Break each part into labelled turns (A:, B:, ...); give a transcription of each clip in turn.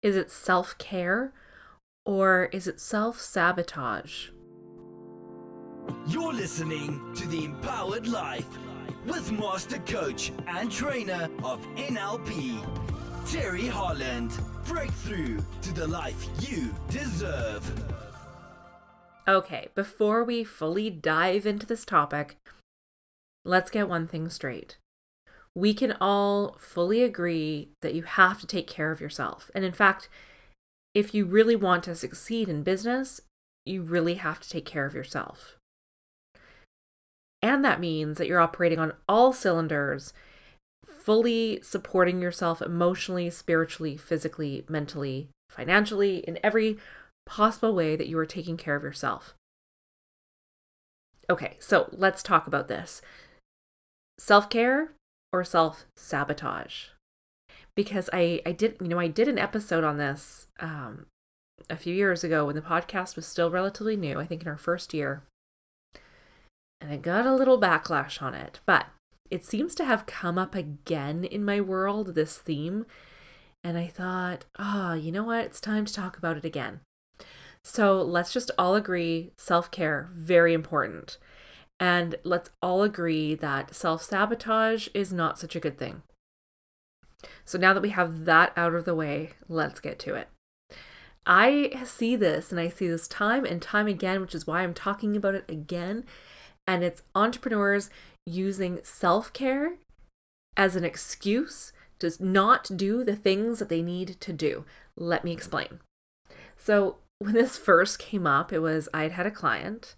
A: Is it self care? Or is it self sabotage?
B: You're listening to The Empowered Life with Master Coach and Trainer of NLP, Teri Holland. Breakthrough to the life you deserve.
A: Okay, before we fully dive into this topic, let's get one thing straight. We can all fully agree that you have to take care of yourself. And in fact, if you really want to succeed in business, you really have to take care of yourself. And that means that you're operating on all cylinders, fully supporting yourself emotionally, spiritually, physically, mentally, financially, in every possible way that you are taking care of yourself. Okay, so let's talk about this self care or self sabotage. Because I, I did, you know, I did an episode on this um, a few years ago when the podcast was still relatively new, I think in our first year and I got a little backlash on it, but it seems to have come up again in my world, this theme. And I thought, oh, you know what? It's time to talk about it again. So let's just all agree self care, very important. And let's all agree that self sabotage is not such a good thing. So now that we have that out of the way, let's get to it. I see this and I see this time and time again, which is why I'm talking about it again and it's entrepreneurs using self care as an excuse to not do the things that they need to do. Let me explain. So, when this first came up, it was I'd had a client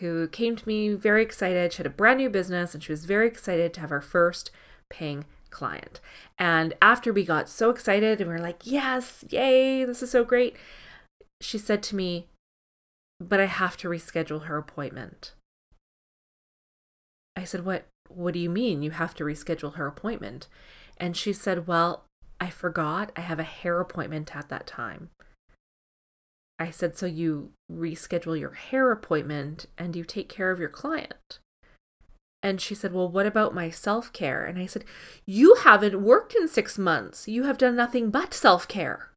A: who came to me very excited. She had a brand new business and she was very excited to have her first paying client. And after we got so excited and we are like, yes, yay, this is so great, she said to me, but I have to reschedule her appointment. I said, "What what do you mean you have to reschedule her appointment?" And she said, "Well, I forgot I have a hair appointment at that time." I said, "So you reschedule your hair appointment and you take care of your client?" And she said, Well, what about my self care? And I said, You haven't worked in six months. You have done nothing but self care.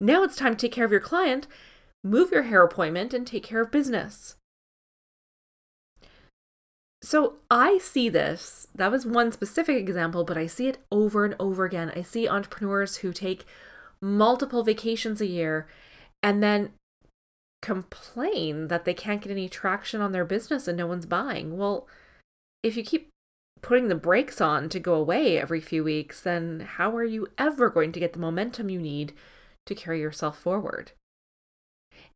A: Now it's time to take care of your client, move your hair appointment, and take care of business. So I see this. That was one specific example, but I see it over and over again. I see entrepreneurs who take multiple vacations a year and then complain that they can't get any traction on their business and no one's buying. Well, if you keep putting the brakes on to go away every few weeks, then how are you ever going to get the momentum you need to carry yourself forward?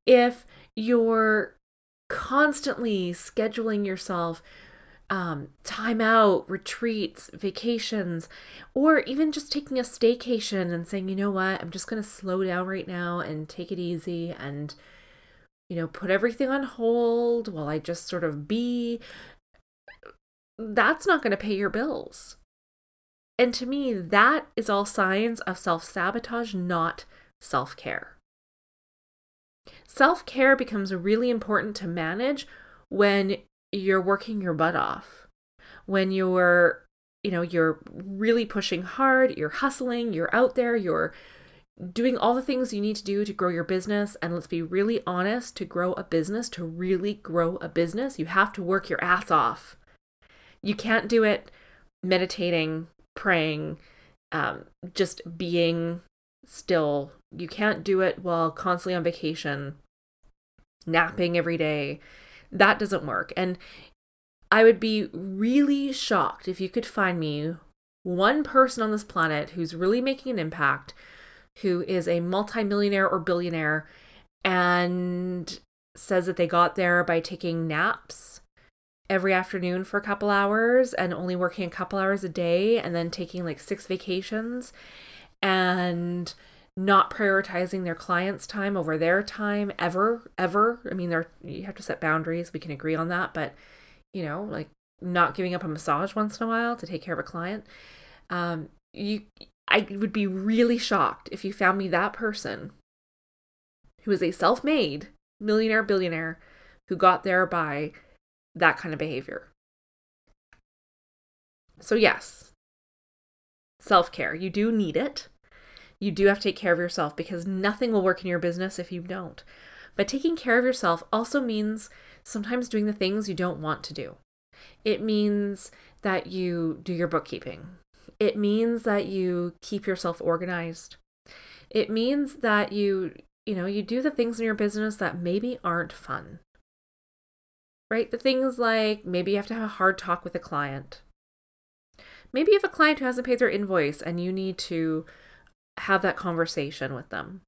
A: If you're constantly scheduling yourself um, time out, retreats, vacations, or even just taking a staycation and saying, you know what, I'm just going to slow down right now and take it easy and, you know, put everything on hold while I just sort of be. That's not going to pay your bills. And to me, that is all signs of self sabotage, not self care. Self care becomes really important to manage when you're working your butt off, when you're, you know, you're really pushing hard, you're hustling, you're out there, you're doing all the things you need to do to grow your business. And let's be really honest to grow a business, to really grow a business, you have to work your ass off. You can't do it meditating, praying, um, just being still. You can't do it while constantly on vacation, napping every day that doesn't work. And I would be really shocked if you could find me one person on this planet who's really making an impact, who is a multimillionaire or billionaire, and says that they got there by taking naps every afternoon for a couple hours and only working a couple hours a day and then taking like six vacations and not prioritizing their clients' time over their time ever, ever. I mean, there you have to set boundaries. We can agree on that, but you know, like not giving up a massage once in a while to take care of a client. Um, you, I would be really shocked if you found me that person who is a self-made millionaire, billionaire who got there by that kind of behavior. So yes, self-care. You do need it You do have to take care of yourself because nothing will work in your business if you don't. But taking care of yourself also means sometimes doing the things you don't want to do. It means that you do your bookkeeping. It means that you keep yourself organized. It means that you, you know, you do the things in your business that maybe aren't fun. Right? The things like maybe you have to have a hard talk with a client. Maybe you have a client who hasn't paid their invoice and you need to have that conversation with them.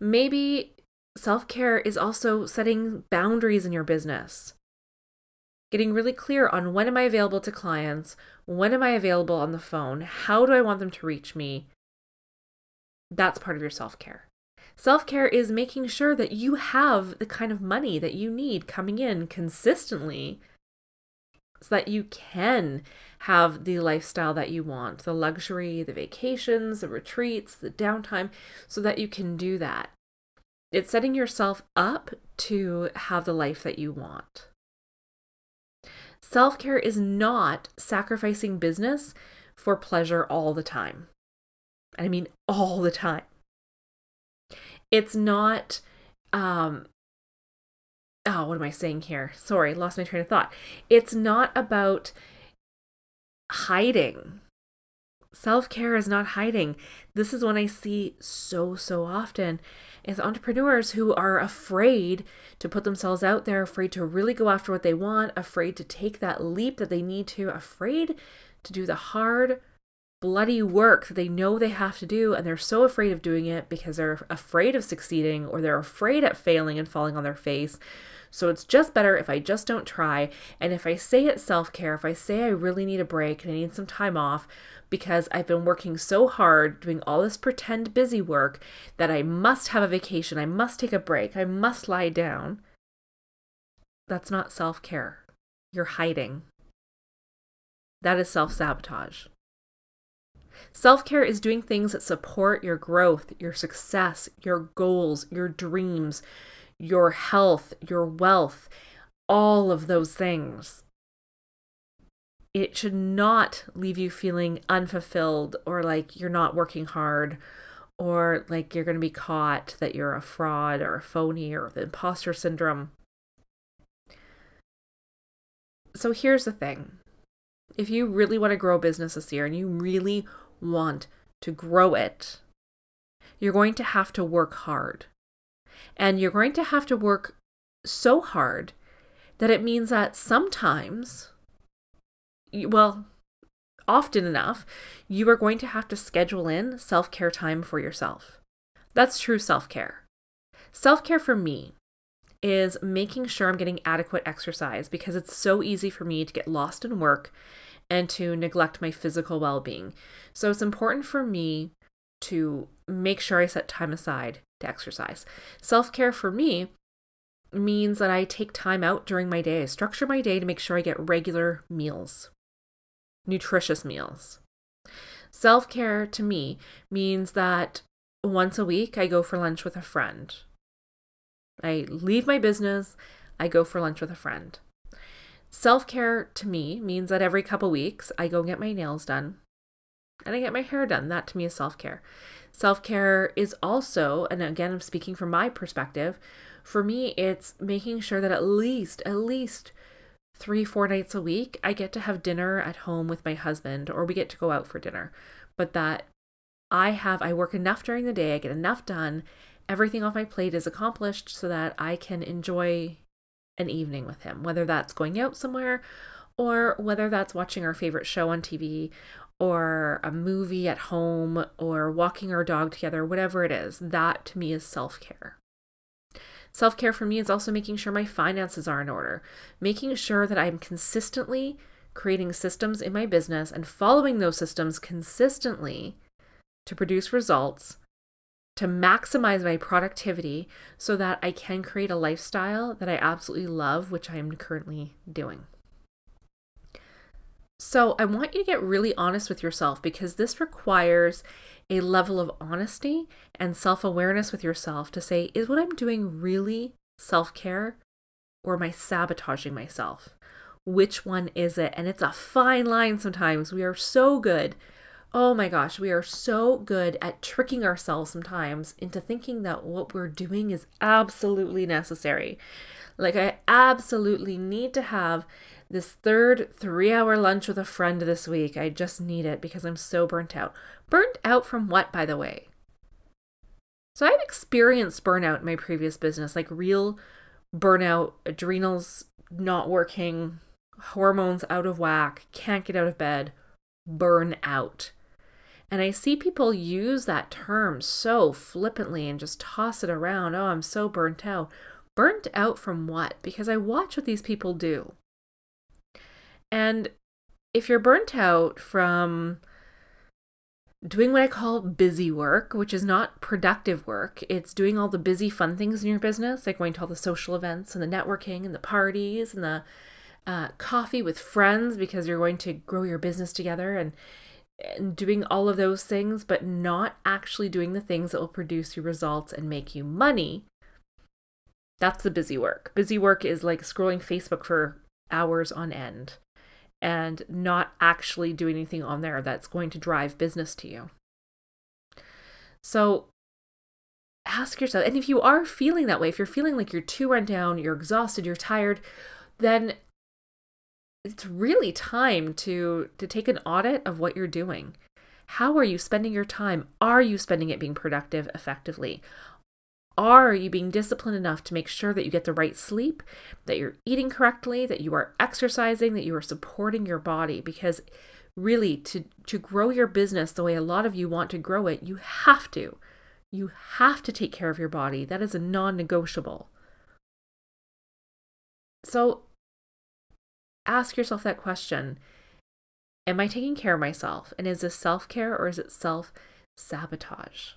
A: Maybe self care is also setting boundaries in your business, getting really clear on when am I available to clients, when am I available on the phone, how do I want them to reach me. That's part of your self care. Self care is making sure that you have the kind of money that you need coming in consistently so that you can have the lifestyle that you want the luxury, the vacations, the retreats, the downtime, so that you can do that. It's setting yourself up to have the life that you want. Self care is not sacrificing business for pleasure all the time. I mean, all the time. It's not, um, oh, what am I saying here? Sorry, lost my train of thought. It's not about hiding. Self care is not hiding. This is what I see so, so often is entrepreneurs who are afraid to put themselves out there, afraid to really go after what they want, afraid to take that leap that they need to, afraid to do the hard, bloody work that they know they have to do. And they're so afraid of doing it because they're afraid of succeeding or they're afraid at failing and falling on their face. So it's just better if I just don't try. And if I say it's self care, if I say I really need a break and I need some time off, because I've been working so hard doing all this pretend busy work that I must have a vacation, I must take a break, I must lie down. That's not self care. You're hiding. That is self sabotage. Self care is doing things that support your growth, your success, your goals, your dreams, your health, your wealth, all of those things it should not leave you feeling unfulfilled or like you're not working hard or like you're going to be caught that you're a fraud or a phony or the imposter syndrome. So here's the thing if you really want to grow a business this year and you really want to grow it, you're going to have to work hard. And you're going to have to work so hard that it means that sometimes well, often enough, you are going to have to schedule in self care time for yourself. That's true self care. Self care for me is making sure I'm getting adequate exercise because it's so easy for me to get lost in work and to neglect my physical well being. So it's important for me to make sure I set time aside to exercise. Self care for me means that I take time out during my day. I structure my day to make sure I get regular meals nutritious meals. Self care to me means that once a week I go for lunch with a friend. I leave my business, I go for lunch with a friend. Self care to me means that every couple weeks I go get my nails done and I get my hair done. That to me is self care. Self care is also, and again, I'm speaking from my perspective, for me, it's making sure that at least, at least three, four nights a week, I get to have dinner at home with my husband or we get to go out for dinner. But that I have, I work enough during the day, I get enough done, everything off my plate is accomplished so that I can enjoy an evening with him, whether that's going out somewhere or whether that's watching our favorite show on TV or a movie at home or walking our dog together, whatever it is. That to me is self care. Self care for me is also making sure my finances are in order, making sure that I'm consistently creating systems in my business and following those systems consistently to produce results, to maximize my productivity so that I can create a lifestyle that I absolutely love, which I am currently doing. So, I want you to get really honest with yourself because this requires a level of honesty and self awareness with yourself to say, is what I'm doing really self care or am I sabotaging myself? Which one is it? And it's a fine line sometimes. We are so good Oh my gosh, we are so good at tricking ourselves sometimes into thinking that what we're doing is absolutely necessary. Like, I absolutely need to have this third three hour lunch with a friend this week. I just need it because I'm so burnt out. Burnt out from what, by the way? So I've experienced burnout in my previous business, like real burnout, adrenals not working, hormones out of whack, can't get out of bed, burn out. And I see people use that term so flippantly and just toss it around. Oh, I'm so burnt out. Burnt out from what? Because I watch what these people do. And if you're burnt out from doing what I call busy work, which is not productive work, it's doing all the busy, fun things in your business, like going to all the social events and the networking and the parties and the uh, coffee with friends because you're going to grow your business together and and doing all of those things, but not actually doing the things that will produce you results and make you money. That's the busy work. Busy work is like scrolling Facebook for hours on end and not actually doing anything on there that's going to drive business to you. So ask yourself, and if you are feeling that way, if you're feeling like you're too run down, you're exhausted, you're tired, then it's really time to to take an audit of what you're doing. How are you spending your time? Are you spending it being productive effectively? Are you being disciplined enough to make sure that you get the right sleep, that you're eating correctly, that you are exercising, that you are supporting your body? Because really, to, to grow your business the way a lot of you want to grow it, you have to. You have to take care of your body. That is a non negotiable. So ask yourself that question Am I taking care of myself? And is this self care or is it self sabotage?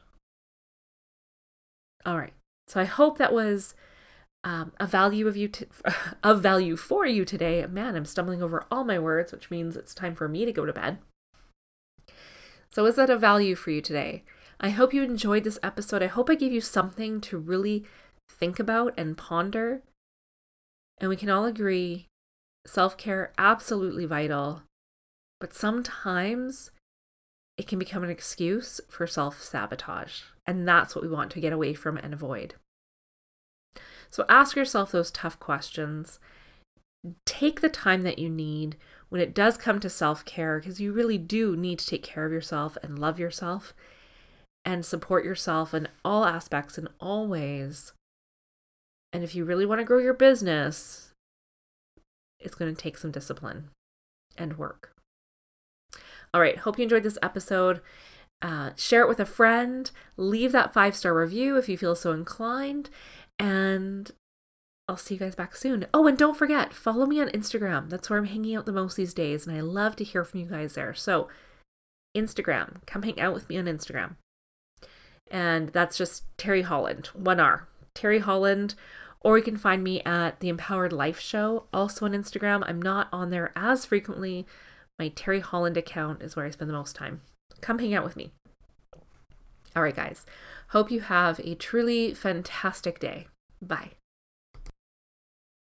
A: All right. So I hope that was um, a value of you of value for you today. Man, I'm stumbling over all my words, which means it's time for me to go to bed. So is that a value for you today? I hope you enjoyed this episode. I hope I gave you something to really think about and ponder. And we can all agree self care absolutely vital, but sometimes it can become an excuse for self sabotage. And that's what we want to get away from and avoid. So ask yourself those tough questions. Take the time that you need when it does come to self care, because you really do need to take care of yourself and love yourself and support yourself in all aspects, and all ways. And if you really want to grow your business, it's going to take some discipline and work. All right, hope you enjoyed this episode. Uh, share it with a friend. Leave that five star review if you feel so inclined. And I'll see you guys back soon. Oh, and don't forget, follow me on Instagram. That's where I'm hanging out the most these days. And I love to hear from you guys there. So, Instagram, come hang out with me on Instagram. And that's just Teri Holland, one R. Teri Holland or you can find me at the Empowered Life Show, also on Instagram. I'm not on there as frequently. My Teri Holland account is where I spend the most time. Come hang out with me. All right, guys. Hope you have a truly fantastic day. Bye.